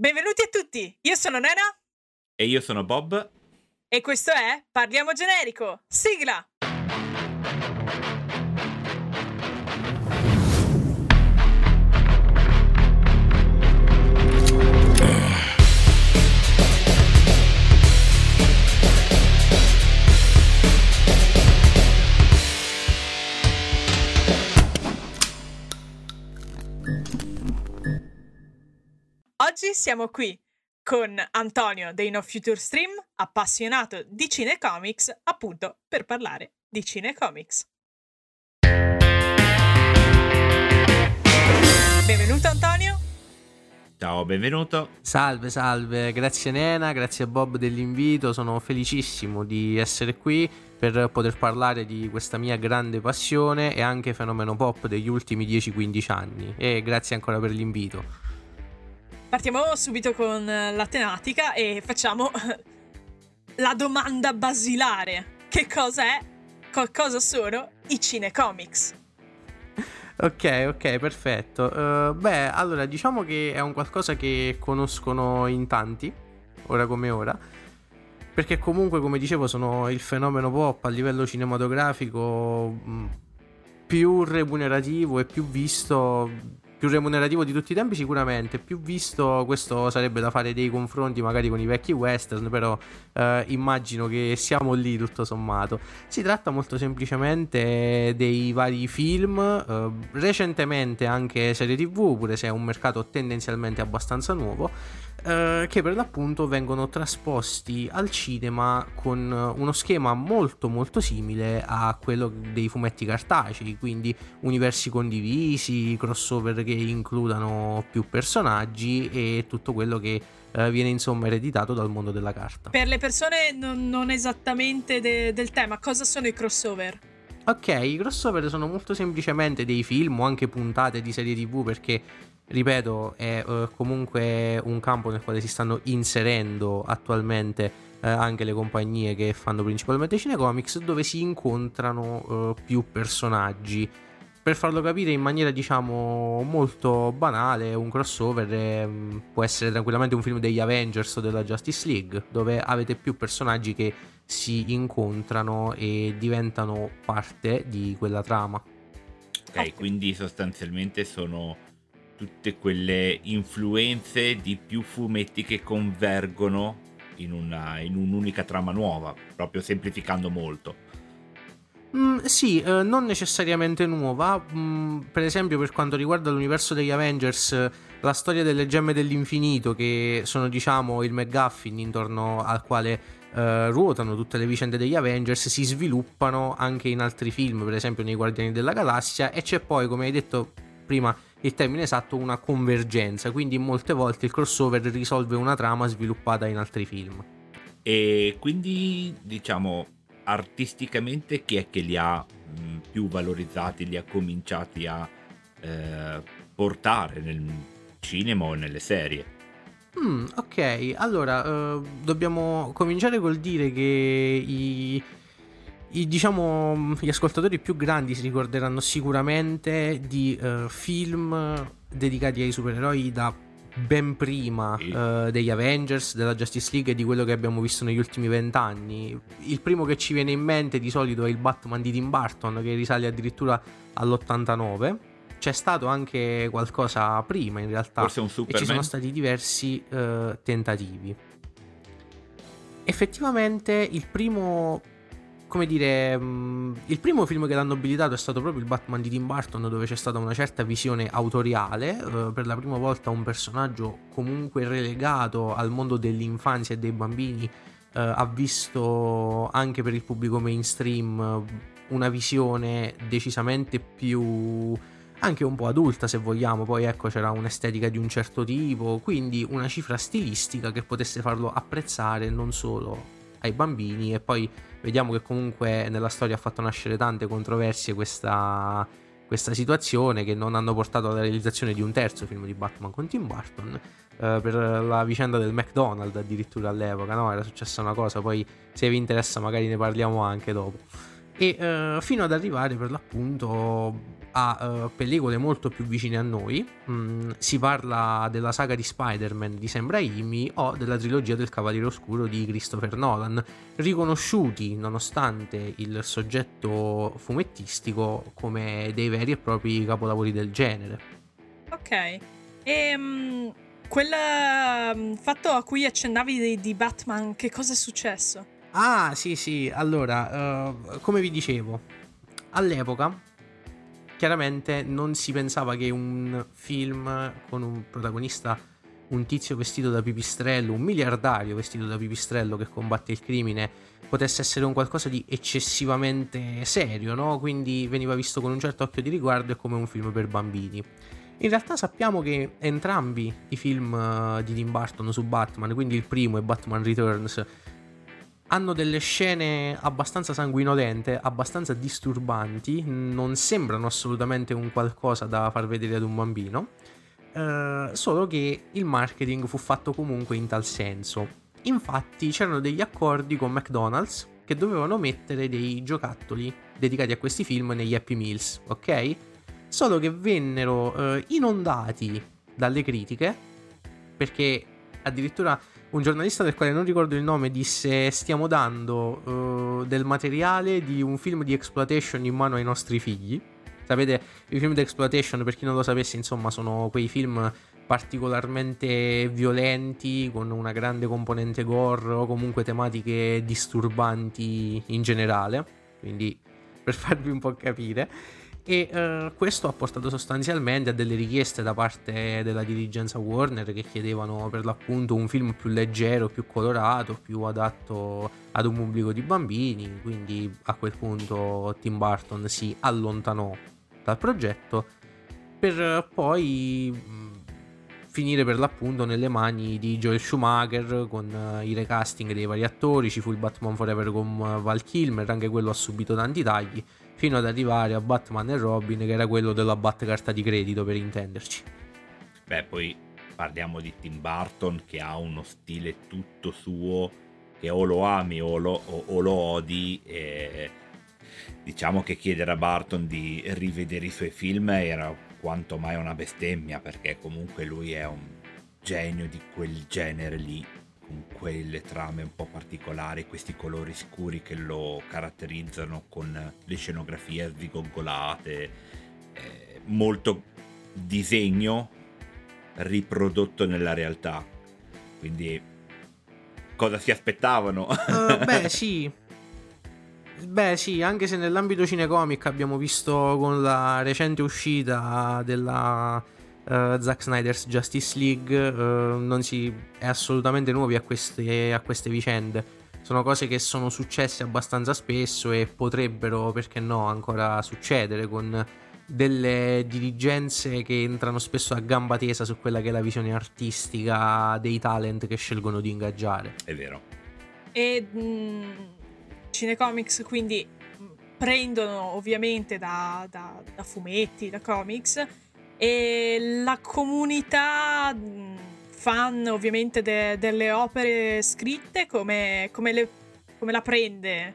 Benvenuti a tutti, io sono Nena E io sono Bob. e questo è Parliamo Generico. Sigla! Oggi siamo qui con Antonio dei No Future Stream, appassionato di cinecomics, appunto per parlare di cinecomics. Benvenuto Antonio. Ciao, benvenuto. Salve, salve, grazie Nena, grazie a Bob dell'invito, sono felicissimo di essere qui per poter parlare di questa mia grande passione e anche fenomeno pop degli ultimi 10-15 anni e grazie ancora per l'invito. Partiamo subito con la tematica e facciamo la domanda basilare. Che cosa è? Co- cosa sono i cinecomics? Ok, ok, perfetto. Uh, beh, allora diciamo che è un qualcosa che conoscono in tanti, ora come ora, perché comunque, come dicevo, sono il fenomeno pop a livello cinematografico mh, più remunerativo e più visto più remunerativo di tutti i tempi sicuramente, più visto questo sarebbe da fare dei confronti magari con i vecchi western, però eh, immagino che siamo lì tutto sommato. Si tratta molto semplicemente dei vari film, eh, recentemente anche serie tv, pure se è un mercato tendenzialmente abbastanza nuovo, eh, che per l'appunto vengono trasposti al cinema con uno schema molto molto simile a quello dei fumetti cartacei, quindi universi condivisi, crossover che includano più personaggi e tutto quello che eh, viene insomma ereditato dal mondo della carta. Per le persone non, non esattamente de- del tema, cosa sono i crossover? Ok, i crossover sono molto semplicemente dei film o anche puntate di serie tv perché ripeto, è uh, comunque un campo nel quale si stanno inserendo attualmente uh, anche le compagnie che fanno principalmente cinecomics, dove si incontrano uh, più personaggi. Per farlo capire in maniera diciamo molto banale, un crossover um, può essere tranquillamente un film degli Avengers o della Justice League, dove avete più personaggi che si incontrano e diventano parte di quella trama. Ok, okay. quindi sostanzialmente sono tutte quelle influenze di più fumetti che convergono in, una, in un'unica trama nuova, proprio semplificando molto. Mm, sì, eh, non necessariamente nuova. Mm, per esempio, per quanto riguarda l'universo degli Avengers, la storia delle gemme dell'infinito, che sono, diciamo, il McGuffin intorno al quale eh, ruotano tutte le vicende degli Avengers, si sviluppano anche in altri film, per esempio nei Guardiani della Galassia. E c'è poi, come hai detto prima, il termine esatto, una convergenza, quindi molte volte il crossover risolve una trama sviluppata in altri film. E quindi, diciamo, artisticamente chi è che li ha mh, più valorizzati, li ha cominciati a eh, portare nel cinema o nelle serie? Mm, ok, allora uh, dobbiamo cominciare col dire che i i, diciamo, gli ascoltatori più grandi si ricorderanno sicuramente di uh, film dedicati ai supereroi da ben prima uh, degli Avengers, della Justice League e di quello che abbiamo visto negli ultimi vent'anni. Il primo che ci viene in mente di solito è il Batman di Tim Burton che risale addirittura all'89. C'è stato anche qualcosa prima in realtà Forse un Superman. e ci sono stati diversi uh, tentativi. Effettivamente il primo come dire, mm, il primo film che l'hanno abilitato è stato proprio il Batman di Tim Burton, dove c'è stata una certa visione autoriale. Eh, per la prima volta un personaggio comunque relegato al mondo dell'infanzia e dei bambini eh, ha visto anche per il pubblico mainstream una visione decisamente più anche un po' adulta se vogliamo, poi ecco c'era un'estetica di un certo tipo, quindi una cifra stilistica che potesse farlo apprezzare non solo ai bambini e poi vediamo che comunque nella storia ha fatto nascere tante controversie questa, questa situazione che non hanno portato alla realizzazione di un terzo film di Batman con Tim Burton eh, per la vicenda del McDonald's addirittura all'epoca no? era successa una cosa poi se vi interessa magari ne parliamo anche dopo e eh, fino ad arrivare per l'appunto a uh, pellicole molto più vicine a noi. Mm, si parla della saga di Spider-Man di Sam Raimi o della trilogia del Cavaliere Oscuro di Christopher Nolan, riconosciuti nonostante il soggetto fumettistico come dei veri e propri capolavori del genere. Ok. E um, quel mm, fatto a cui accennavi di, di Batman, che cosa è successo? Ah, sì, sì. Allora, uh, come vi dicevo, all'epoca chiaramente non si pensava che un film con un protagonista, un tizio vestito da pipistrello, un miliardario vestito da pipistrello che combatte il crimine, potesse essere un qualcosa di eccessivamente serio, no? Quindi veniva visto con un certo occhio di riguardo e come un film per bambini. In realtà sappiamo che entrambi i film eh, di Tim Burton su Batman, quindi il primo e Batman Returns, hanno delle scene abbastanza sanguinolente, abbastanza disturbanti, non sembrano assolutamente un qualcosa da far vedere ad un bambino, eh, solo che il marketing fu fatto comunque in tal senso. Infatti c'erano degli accordi con McDonald's che dovevano mettere dei giocattoli dedicati a questi film negli Happy Meals, ok? Solo che vennero eh, inondati dalle critiche perché addirittura un giornalista del quale non ricordo il nome disse stiamo dando uh, del materiale di un film di exploitation in mano ai nostri figli. Sapete, i film di exploitation, per chi non lo sapesse, insomma, sono quei film particolarmente violenti, con una grande componente gore o comunque tematiche disturbanti in generale. Quindi, per farvi un po' capire e uh, questo ha portato sostanzialmente a delle richieste da parte della dirigenza Warner che chiedevano per l'appunto un film più leggero, più colorato, più adatto ad un pubblico di bambini, quindi a quel punto Tim Burton si allontanò dal progetto per poi mm, finire per l'appunto nelle mani di Joel Schumacher con uh, i recasting dei vari attori, ci fu il Batman Forever con uh, Val Kilmer, anche quello ha subito tanti tagli fino ad arrivare a Batman e Robin che era quello della Batcarta di credito per intenderci. Beh, poi parliamo di Tim Burton che ha uno stile tutto suo che o lo ami o lo, o, o lo odi e diciamo che chiedere a Burton di rivedere i suoi film era quanto mai una bestemmia perché comunque lui è un genio di quel genere lì con quelle trame un po' particolari, questi colori scuri che lo caratterizzano con le scenografie svigoggolate, eh, molto disegno riprodotto nella realtà. Quindi cosa si aspettavano? Uh, beh, sì. Beh, sì, anche se nell'ambito cinecomic abbiamo visto con la recente uscita della uh, Zack Snyder's Justice League uh, non si è assolutamente nuovi a queste, a queste vicende. Sono cose che sono successe abbastanza spesso e potrebbero, perché no, ancora succedere con delle dirigenze che entrano spesso a gamba tesa su quella che è la visione artistica dei talent che scelgono di ingaggiare. È vero. E mh, mm, Cinecomics quindi prendono ovviamente da, da, da fumetti, da comics e la comunità fan ovviamente de- delle opere scritte come, come, le, come la prende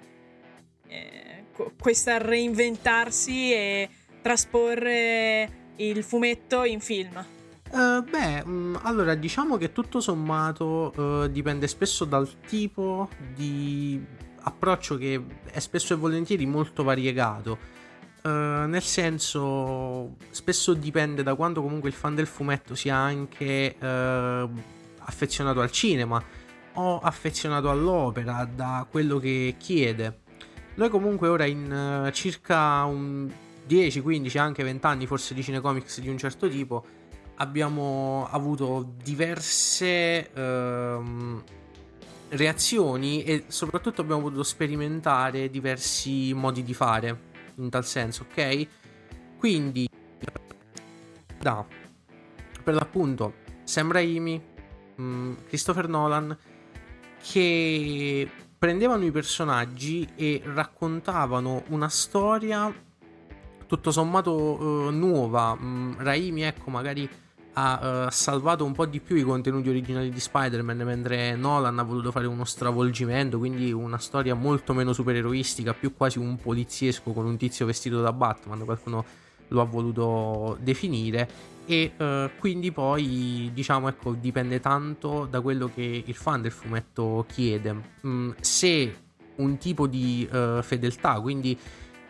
eh, questa reinventarsi e trasporre il fumetto in film? Uh, beh, mh, allora diciamo che tutto sommato uh, dipende spesso dal tipo di approccio che è spesso e volentieri molto variegato. Uh, nel senso, spesso dipende da quanto comunque il fan del fumetto sia anche uh, affezionato al cinema o affezionato all'opera, da quello che chiede. Noi comunque ora in uh, circa 10, 15, anche 20 anni forse di cinecomics di un certo tipo abbiamo avuto diverse ehm, reazioni e soprattutto abbiamo potuto sperimentare diversi modi di fare in tal senso, ok? Quindi, da, per l'appunto, Sam Raimi, mm, Christopher Nolan, che prendevano i personaggi e raccontavano una storia tutto sommato uh, nuova. Mm, Raimi, ecco, magari ha uh, salvato un po' di più i contenuti originali di Spider-Man, mentre Nolan ha voluto fare uno stravolgimento, quindi una storia molto meno supereroistica, più quasi un poliziesco con un tizio vestito da Batman. Qualcuno lo ha voluto definire e uh, quindi poi diciamo ecco dipende tanto da quello che il fan del fumetto chiede mm, se un tipo di uh, fedeltà quindi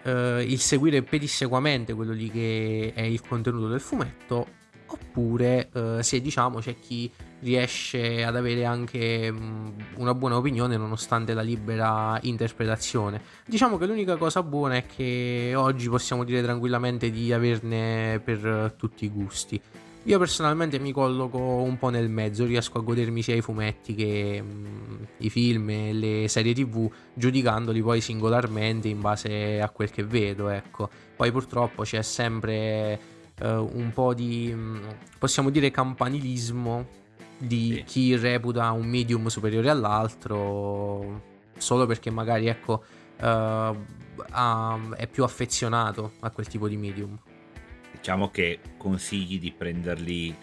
uh, il seguire pedissequamente quello lì che è il contenuto del fumetto oppure se diciamo c'è chi riesce ad avere anche mm, una buona opinione nonostante la libera interpretazione. Diciamo che l'unica cosa buona è che oggi possiamo dire tranquillamente di averne per tutti i gusti. Io personalmente mi colloco un po' nel mezzo, riesco a godermi sia i fumetti che mh, i film e le serie tv, giudicandoli poi singolarmente in base a quel che vedo, ecco. Poi purtroppo c'è sempre uh, un po' di, mm, possiamo dire, campanilismo di sì. chi reputa un medium superiore all'altro solo perché magari ecco uh, ha, è più affezionato a quel tipo di medium. Diciamo che consigli di prenderli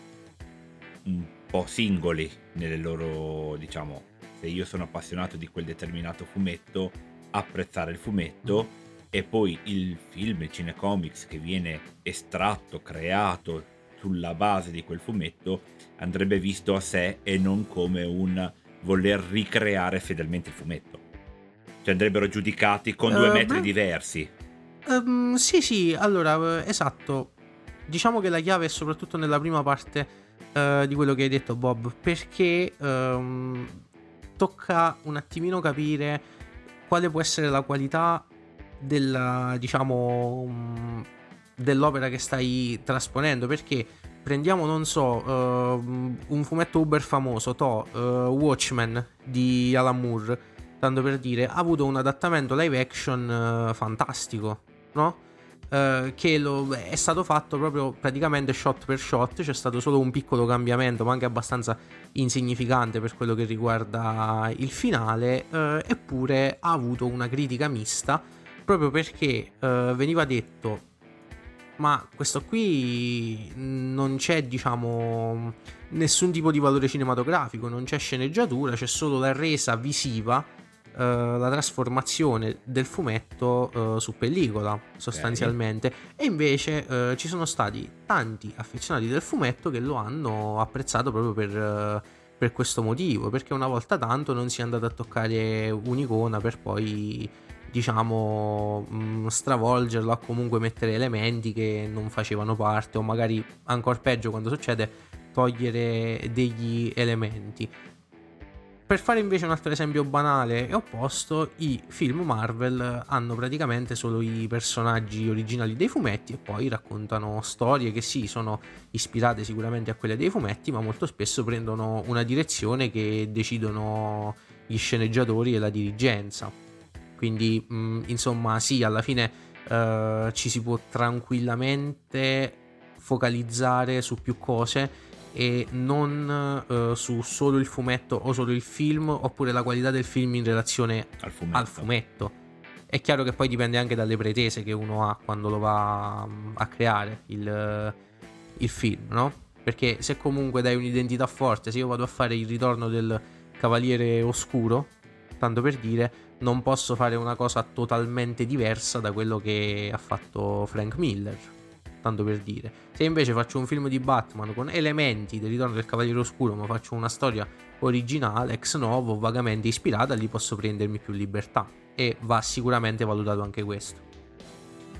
un po' singoli nelle loro, diciamo, se io sono appassionato di quel determinato fumetto, apprezzare il fumetto mm. E poi il film, il cinecomics che viene estratto, creato sulla base di quel fumetto andrebbe visto a sé e non come un voler ricreare fedelmente il fumetto. Cioè andrebbero giudicati con due uh, metri beh, diversi. Um, sì, sì, allora, esatto. Diciamo che la chiave è soprattutto nella prima parte uh, di quello che hai detto, Bob, perché um, tocca un attimino capire quale può essere la qualità della, diciamo, um, dell'opera che stai trasponendo perché prendiamo non so uh, un fumetto uber famoso To uh, Watchmen di Alan Moore tanto per dire ha avuto un adattamento live action uh, fantastico no? che lo, è stato fatto proprio praticamente shot per shot c'è stato solo un piccolo cambiamento ma anche abbastanza insignificante per quello che riguarda il finale eppure ha avuto una critica mista proprio perché veniva detto ma questo qui non c'è, diciamo, nessun tipo di valore cinematografico, non c'è sceneggiatura, c'è solo la resa visiva, eh, la trasformazione del fumetto eh, su pellicola, sostanzialmente. Okay. E invece eh, ci sono stati tanti affezionati del fumetto che lo hanno apprezzato proprio per eh, per questo motivo, perché una volta tanto non si è andato a toccare un'icona per poi diciamo mm, stravolgerlo o comunque mettere elementi che non facevano parte o magari ancora peggio quando succede togliere degli elementi per fare invece un altro esempio banale e opposto, i film Marvel hanno praticamente solo i personaggi originali dei fumetti e poi raccontano storie che sì, sono ispirate sicuramente a quelle dei fumetti, ma molto spesso prendono una direzione che decidono gli sceneggiatori e la dirigenza. Quindi, mh, mm, insomma, sì, alla fine uh, ci si può tranquillamente focalizzare su più cose e non uh, su solo il fumetto o solo il film oppure la qualità del film in relazione al fumetto. al fumetto. È chiaro che poi dipende anche dalle pretese che uno ha quando lo va mm, a creare il, il film, no? Perché se comunque dai un'identità forte, se io vado a fare il ritorno del Cavaliere Oscuro, tanto per dire, non posso fare una cosa totalmente diversa da quello che ha fatto Frank Miller. Tanto per dire. Se invece faccio un film di Batman con elementi del ritorno del Cavaliere Oscuro, ma faccio una storia originale, ex novo, vagamente ispirata, lì posso prendermi più libertà. E va sicuramente valutato anche questo.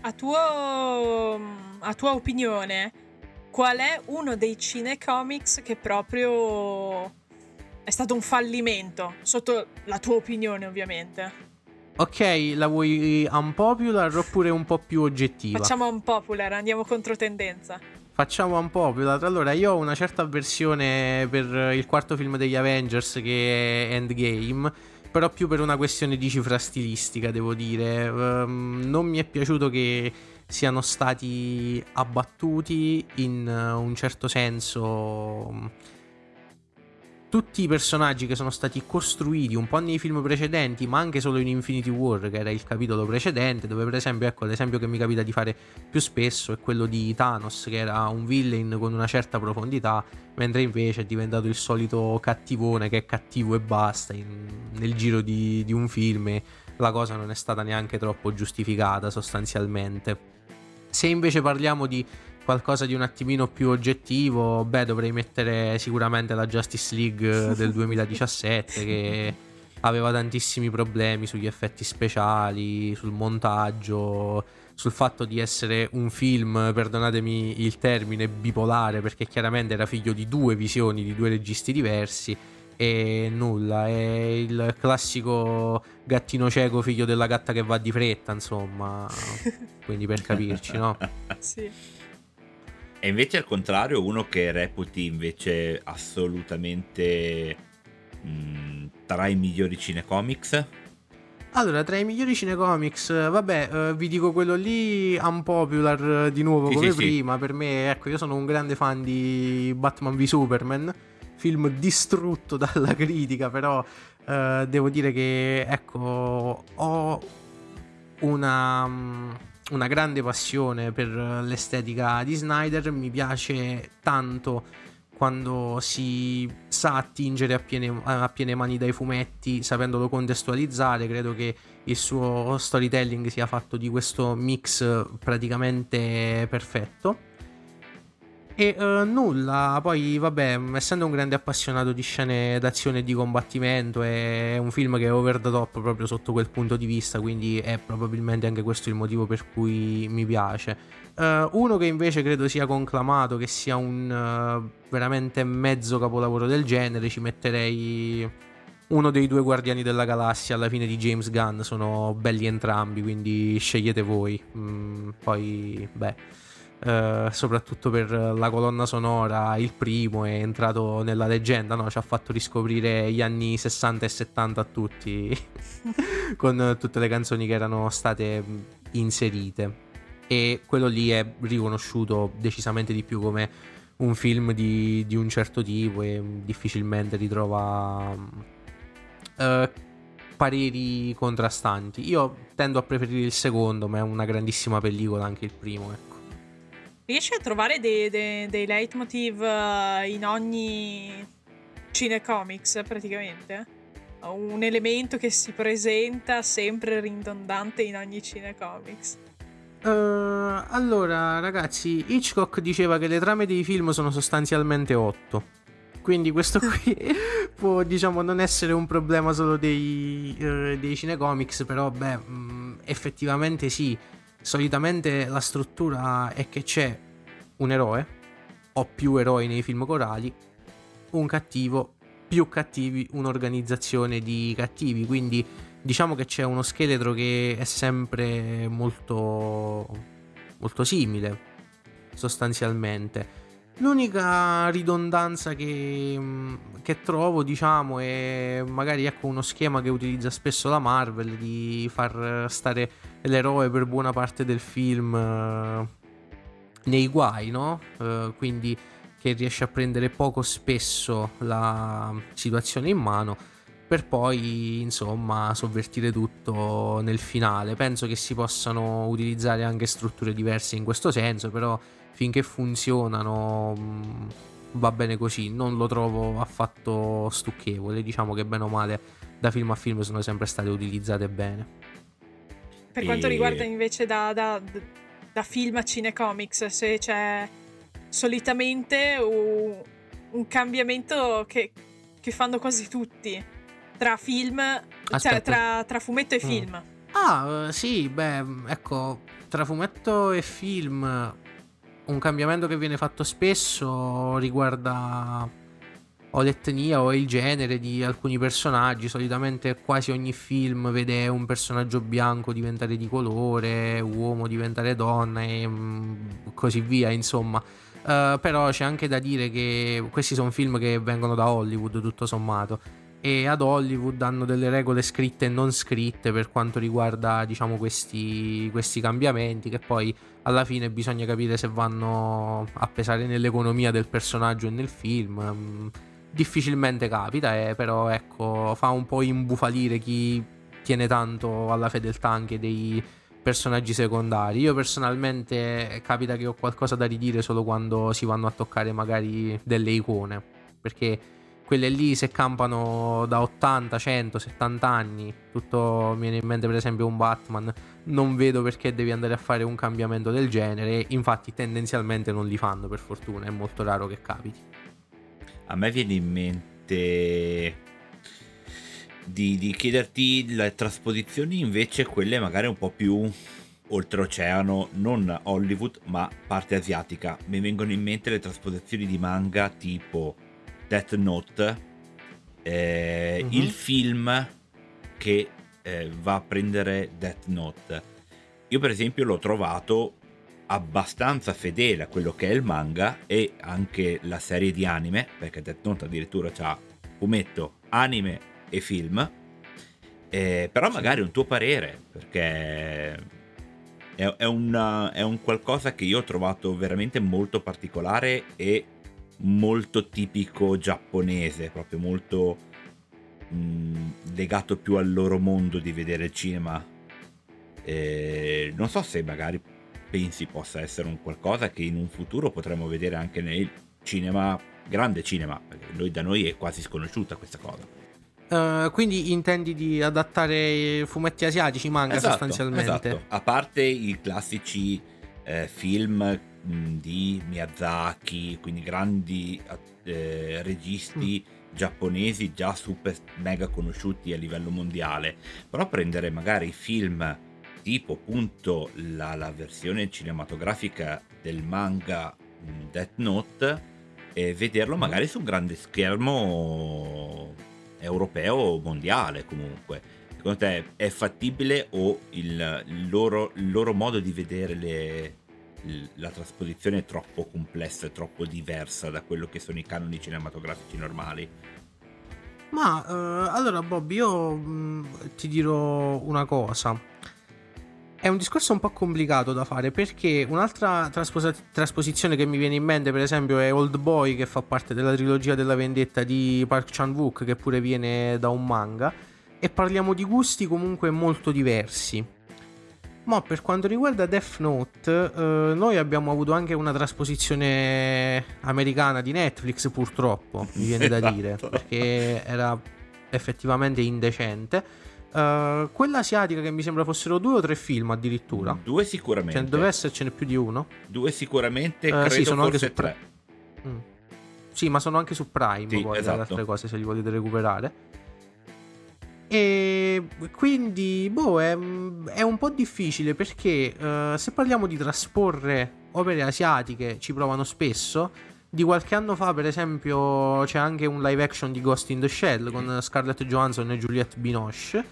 A, tuo, a tua opinione, qual è uno dei cinecomics che proprio è stato un fallimento, sotto la tua opinione ovviamente. Ok, la vuoi unpopular oppure un po' più oggettiva? Facciamo unpopular, andiamo contro tendenza. Facciamo unpopular. Allora, io ho una certa avversione per il quarto film degli Avengers che è Endgame, però più per una questione di cifra stilistica, devo dire. Um, non mi è piaciuto che siano stati abbattuti in un certo senso tutti i personaggi che sono stati costruiti un po' nei film precedenti, ma anche solo in Infinity War, che era il capitolo precedente, dove per esempio, ecco, l'esempio che mi capita di fare più spesso è quello di Thanos, che era un villain con una certa profondità, mentre invece è diventato il solito cattivone che è cattivo e basta in, nel giro di, di un film e la cosa non è stata neanche troppo giustificata sostanzialmente. Se invece parliamo di qualcosa di un attimino più oggettivo, beh, dovrei mettere sicuramente la Justice League del 2017 che aveva tantissimi problemi sugli effetti speciali, sul montaggio, sul fatto di essere un film, perdonatemi il termine, bipolare, perché chiaramente era figlio di due visioni, di due registi diversi. E nulla, è il classico gattino cieco, figlio della gatta che va di fretta, insomma. Quindi per capirci, no? Sì. E invece al contrario, uno che reputi invece assolutamente mh, mm, tra i migliori cinecomics? Allora, tra i migliori cinecomics, vabbè, uh, vi dico quello lì unpopular di nuovo sì, come sì, prima. Sì. Per me, ecco, io sono un grande fan di Batman v Superman, film distrutto dalla critica, però uh, devo dire che, ecco, ho una mm, una grande passione per l'estetica di Snyder, mi piace tanto quando si sa attingere a piene, a piene, mani dai fumetti sapendolo contestualizzare, credo che il suo storytelling sia fatto di questo mix praticamente perfetto. E uh, nulla, poi vabbè, essendo un grande appassionato di scene d'azione e di combattimento, è un film che è over the top proprio sotto quel punto di vista, quindi è probabilmente anche questo il motivo per cui mi piace. Uh, uno che invece credo sia conclamato, che sia un uh, veramente mezzo capolavoro del genere, ci metterei uno dei due Guardiani della Galassia alla fine di James Gunn, sono belli entrambi, quindi scegliete voi. Mm, poi, beh eh, soprattutto per la colonna sonora, il primo è entrato nella leggenda, no? ci ha fatto riscoprire gli anni 60 e 70 a tutti, con tutte le canzoni che erano state inserite. E quello lì è riconosciuto decisamente di più come un film di, di un certo tipo e difficilmente ritrova uh, pareri contrastanti. Io tendo a preferire il secondo, ma è una grandissima pellicola anche il primo. Ecco. Riesci a trovare dei, dei, dei leitmotiv uh, in ogni cinecomics praticamente? Un elemento che si presenta sempre ridondante in ogni cinecomics. Uh, allora, ragazzi, Hitchcock diceva che le trame dei film sono sostanzialmente otto. Quindi questo qui può, diciamo, non essere un problema solo dei, uh, dei cinecomics, però, beh, mh, mm, effettivamente sì solitamente la struttura è che c'è un eroe o più eroi nei film corali, un cattivo, più cattivi, un'organizzazione di cattivi, quindi diciamo che c'è uno scheletro che è sempre molto molto simile sostanzialmente. L'unica ridondanza che, che, trovo, diciamo, è magari ecco uno schema che utilizza spesso la Marvel di far stare l'eroe per buona parte del film uh, nei guai, no? Uh, quindi che riesce a prendere poco spesso la situazione in mano per poi insomma sovvertire tutto nel finale. Penso che si possano utilizzare anche strutture diverse in questo senso, però finché funzionano mm, va bene così, non lo trovo affatto stucchevole, diciamo che bene o male da film a film sono sempre state utilizzate bene. Per quanto e... riguarda invece da, da, da, film a cinecomics, se c'è solitamente un, un cambiamento che, che, fanno quasi tutti tra film, cioè tra, tra, fumetto e mm. film. Ah, sì, beh, ecco, tra fumetto e film un cambiamento che viene fatto spesso riguarda o l'etnia o il genere di alcuni personaggi. Solitamente quasi ogni film vede un personaggio bianco diventare di colore, uomo diventare donna e mm, così via, insomma. Uh, però c'è anche da dire che questi sono film che vengono da Hollywood, tutto sommato e ad Hollywood hanno delle regole scritte e non scritte per quanto riguarda diciamo questi, questi cambiamenti che poi alla fine bisogna capire se vanno a pesare nell'economia del personaggio e nel film. Mm, difficilmente capita eh, però ecco fa un po' imbufalire chi tiene tanto alla fedeltà anche dei personaggi secondari. Io personalmente capita che ho qualcosa da ridire solo quando si vanno a toccare magari delle icone perché quelle lì se campano da 80, 100, 70 anni, tutto mi viene in mente per esempio un Batman, non vedo perché devi andare a fare un cambiamento del genere, infatti tendenzialmente non li fanno per fortuna, è molto raro che capiti. A me viene in mente di, di chiederti le trasposizioni invece quelle magari un po' più oltreoceano, non Hollywood ma parte asiatica. Mi vengono in mente le trasposizioni di manga tipo Death Note, eh, uh-huh. il film che eh, va a prendere Death Note. Io per esempio l'ho trovato abbastanza fedele a quello che è il manga e anche la serie di anime, perché Death Note addirittura ha fumetto, anime e film. Eh, però magari un tuo parere, perché è, è, una, è un qualcosa che io ho trovato veramente molto particolare e molto tipico giapponese, proprio molto mh, mm, legato più al loro mondo di vedere il cinema. E non so se magari pensi possa essere un qualcosa che in un futuro potremo vedere anche nel cinema, grande cinema, perché noi, da noi è quasi sconosciuta questa cosa. Uh, quindi intendi di adattare fumetti asiatici, manga esatto, sostanzialmente? Esatto. A parte i classici eh, film di Miyazaki, quindi grandi eh, registi mm. giapponesi già super mega conosciuti a livello mondiale, però prendere magari film tipo appunto la, la versione cinematografica del manga Death Note e vederlo mm. magari su un grande schermo europeo o mondiale comunque. Secondo te è fattibile o il, il, loro, il loro modo di vedere le, la trasposizione è troppo complessa e troppo diversa da quello che sono i canoni cinematografici normali. Ma eh, allora Bob, io mh, mm, ti dirò una cosa. È un discorso un po' complicato da fare perché un'altra trasposa- trasposizione che mi viene in mente, per esempio, è Old Boy, che fa parte della trilogia della vendetta di Park Chan-wook, che pure viene da un manga. E parliamo di gusti comunque molto diversi. Ma per quanto riguarda Death Note, eh, noi abbiamo avuto anche una trasposizione americana di Netflix, purtroppo, mi viene da esatto. dire, perché era effettivamente indecente. Uh, quella asiatica che mi sembra fossero due o tre film addirittura. Due sicuramente. Cioè, deve essercene più di uno. Due sicuramente, uh, credo sì, sono anche su tre. Mm. Sì, ma sono anche su Prime sì, poi esatto. le altre cose se li volete recuperare. E quindi, boh, è, è un po' difficile perché uh, se parliamo di trasporre opere asiatiche, ci provano spesso. Di qualche anno fa, per esempio, c'è anche un live action di Ghost in the Shell con Scarlett Johansson e Juliette Binoche.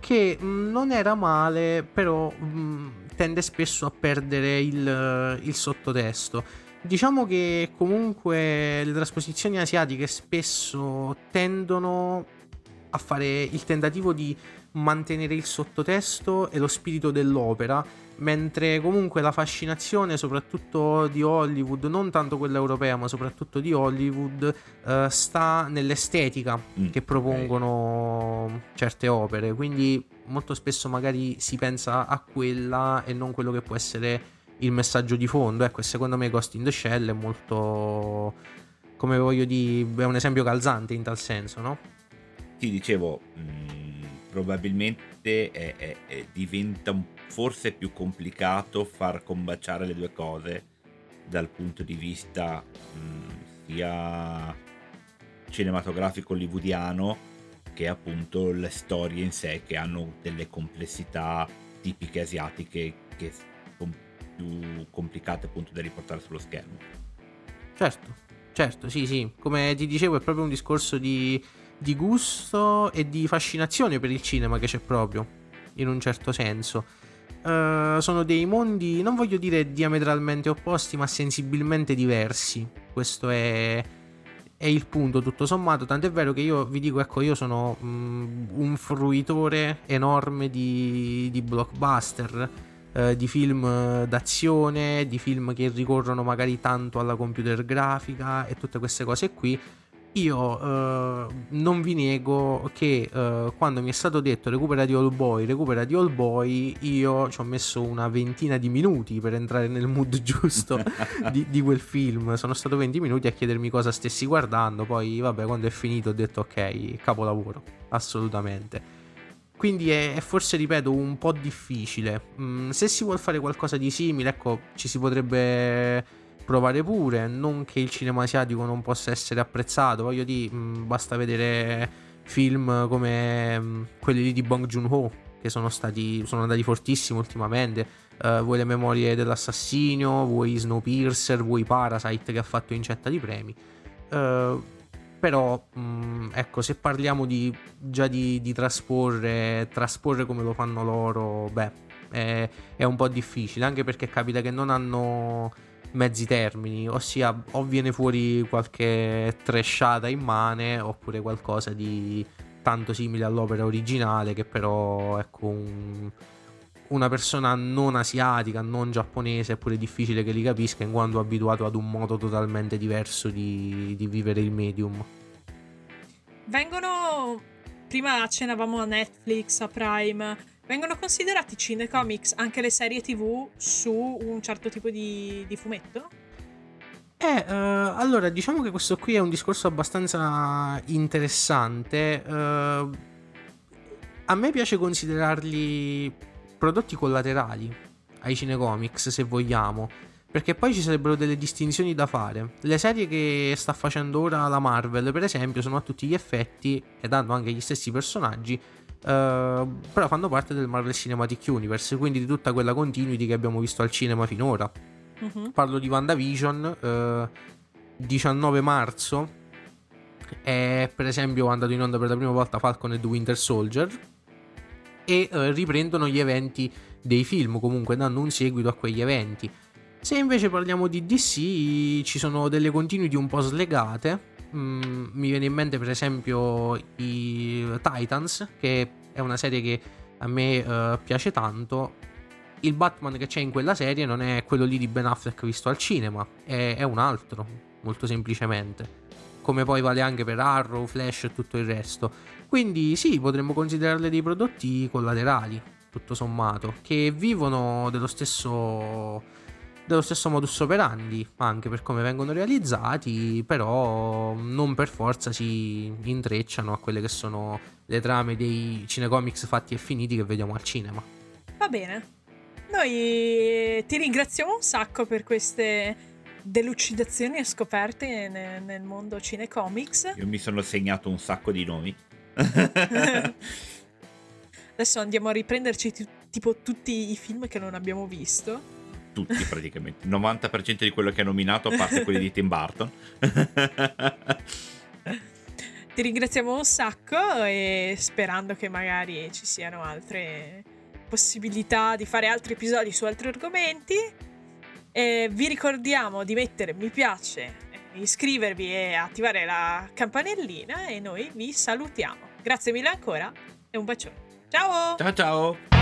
Che mh, non era male, però mh, tende spesso a perdere il, il sottotesto. Diciamo che comunque le trasposizioni asiatiche spesso tendono a fare il tentativo di mantenere il sottotesto e lo spirito dell'opera, mentre comunque la fascinazione soprattutto di Hollywood, non tanto quella europea, ma soprattutto di Hollywood, eh, sta nell'estetica mm, che propongono okay. certe opere, quindi molto spesso magari si pensa a quella e non quello che può essere il messaggio di fondo. Ecco, secondo me Ghost in the Shell è molto come voglio dire, è un esempio calzante in tal senso, no? Ti dicevo, mh, mm, probabilmente è, è, è diventa forse più complicato far combaciare le due cose dal punto di vista mh, mm, sia cinematografico hollywoodiano che appunto le storie in sé che hanno delle complessità tipiche asiatiche che sono più complicate appunto da riportare sullo schermo. Certo, certo, sì, sì, come ti dicevo è proprio un discorso di di gusto e di fascinazione per il cinema che c'è proprio, in un certo senso. Uh, sono dei mondi, non voglio dire diametralmente opposti, ma sensibilmente diversi. Questo è, è il punto, tutto sommato. Tant'è vero che io vi dico, ecco, io sono um, un fruitore enorme di, di blockbuster, uh, di film d'azione, di film che ricorrono magari tanto alla computer grafica e tutte queste cose qui io uh, non vi nego che uh, quando mi è stato detto recupera di All Boy, recupera di All Boy, io ci ho messo una ventina di minuti per entrare nel mood giusto di, di, quel film. Sono stato 20 minuti a chiedermi cosa stessi guardando, poi vabbè quando è finito ho detto ok, capolavoro, assolutamente. Quindi è, è forse, ripeto, un po' difficile. Mm, se si vuole fare qualcosa di simile, ecco, ci si potrebbe provare pure. Non che il cinema asiatico non possa essere apprezzato, voglio dire, mm, basta vedere film come mm, quelli lì di Bong Joon-ho, che sono stati sono andati fortissimi ultimamente. Uh, vuoi le memorie dell'assassinio, vuoi Snowpiercer, vuoi Parasite che ha fatto incetta di premi. Uh, però, mh, ecco, se parliamo di, già di, di, trasporre, trasporre come lo fanno loro, beh, è, è un po' difficile, anche perché capita che non hanno mezzi termini, ossia o viene fuori qualche trashata immane oppure qualcosa di tanto simile all'opera originale che però ecco un, una persona non asiatica, non giapponese è pure difficile che li capisca in quanto abituato ad un modo totalmente diverso di, di vivere il medium. Vengono, prima accennavamo a Netflix, a Prime, Vengono considerati cinecomics anche le serie tv su un certo tipo di, di fumetto? Eh, uh, allora diciamo che questo qui è un discorso abbastanza interessante. Uh, a me piace considerarli prodotti collaterali ai cinecomics, se vogliamo, perché poi ci sarebbero delle distinzioni da fare. Le serie che sta facendo ora la Marvel, per esempio, sono a tutti gli effetti, ed hanno anche gli stessi personaggi, però fanno parte del Marvel Cinematic Universe, quindi di tutta quella continuity che abbiamo visto al cinema finora. Uh-huh. Parlo di WandaVision, uh, 19 marzo è per esempio andato in onda per la prima volta Falcon e The Winter Soldier e uh, riprendono gli eventi dei film, comunque danno un seguito a quegli eventi. Se invece parliamo di DC ci sono delle continuity un po' slegate, Mm, mi viene in mente per esempio i Titans, che è una serie che a me uh, piace tanto. Il Batman che c'è in quella serie non è quello lì di Ben Affleck visto al cinema, è, è un altro, molto semplicemente. Come poi vale anche per Arrow, Flash e tutto il resto. Quindi sì, potremmo considerarle dei prodotti collaterali, tutto sommato, che vivono dello stesso dello stesso modus operandi, anche per come vengono realizzati, però non per forza si intrecciano a quelle che sono le trame dei cinecomics fatti e finiti che vediamo al cinema. Va bene. Noi ti ringraziamo un sacco per queste delucidazioni e scoperte nel, nel mondo cinecomics. Io mi sono segnato un sacco di nomi. Adesso andiamo a riprenderci t- tipo tutti i film che non abbiamo visto tutti praticamente, il 90% di quello che ha nominato, a parte quelli di Tim Burton. Ti ringraziamo un sacco e sperando che magari ci siano altre possibilità di fare altri episodi su altri argomenti. E vi ricordiamo di mettere mi piace, iscrivervi e attivare la campanellina e noi vi salutiamo. Grazie mille ancora e un bacione. Ciao! Ciao ciao!